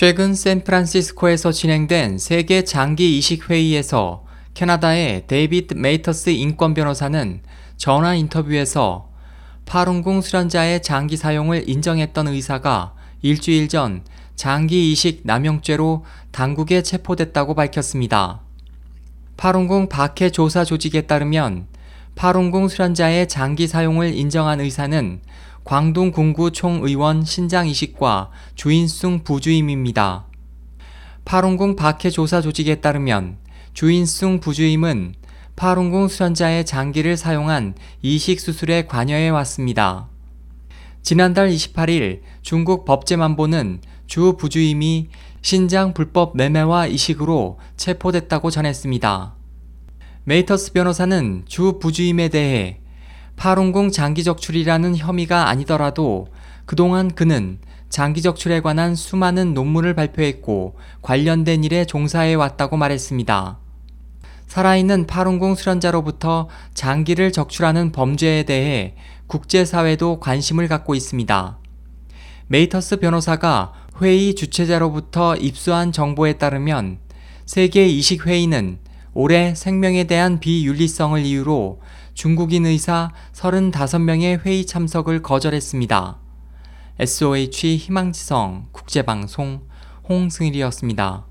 최근 샌프란시스코에서 진행된 세계 장기 이식 회의에서 캐나다의 데이비드 메이터스 인권 변호사는 전화 인터뷰에서 파룬궁 수련자의 장기 사용을 인정했던 의사가 일주일 전 장기 이식 남용죄로 당국에 체포됐다고 밝혔습니다. 파룬궁 박해 조사 조직에 따르면 파룬궁 수련자의 장기 사용을 인정한 의사는 광동 군구 총의원 신장 이식과 주인숭 부주임입니다. 파룬궁 박해 조사 조직에 따르면 주인숭 부주임은 파룬궁 수련자의 장기를 사용한 이식 수술에 관여해 왔습니다. 지난달 28일 중국 법제만보는 주 부주임이 신장 불법 매매와 이식으로 체포됐다고 전했습니다. 메이터스 변호사는 주 부주임에 대해 파룬궁 장기 적출이라는 혐의가 아니더라도 그동안 그는 장기 적출에 관한 수많은 논문을 발표했고 관련된 일에 종사해 왔다고 말했습니다. 살아있는 파룬궁 수련자로부터 장기를 적출하는 범죄에 대해 국제사회도 관심을 갖고 있습니다. 메이터스 변호사가 회의 주최자로부터 입수한 정보에 따르면 세계 이식회의는 올해 생명에 대한 비윤리성을 이유로 중국인 의사 35명의 회의 참석을 거절했습니다. SOH 희망지성 국제방송 홍승일이었습니다.